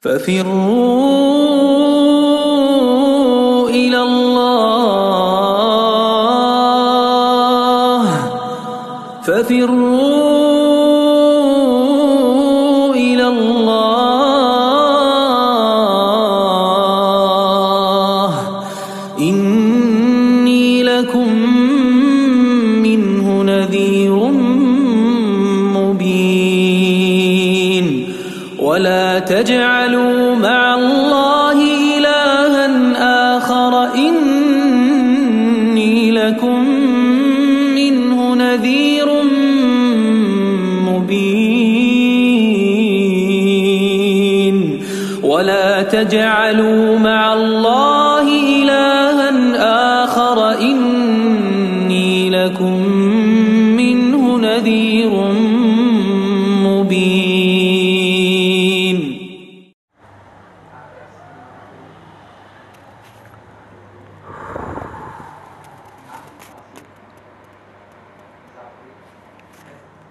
ففروا إلى الله. ففروا إلى الله. إني لكم منه نذير. ولا تجعلوا مع الله إلها آخر إني لكم منه نذير مبين. ولا تجعلوا مع الله إلها آخر إني لكم منه نذير مبين.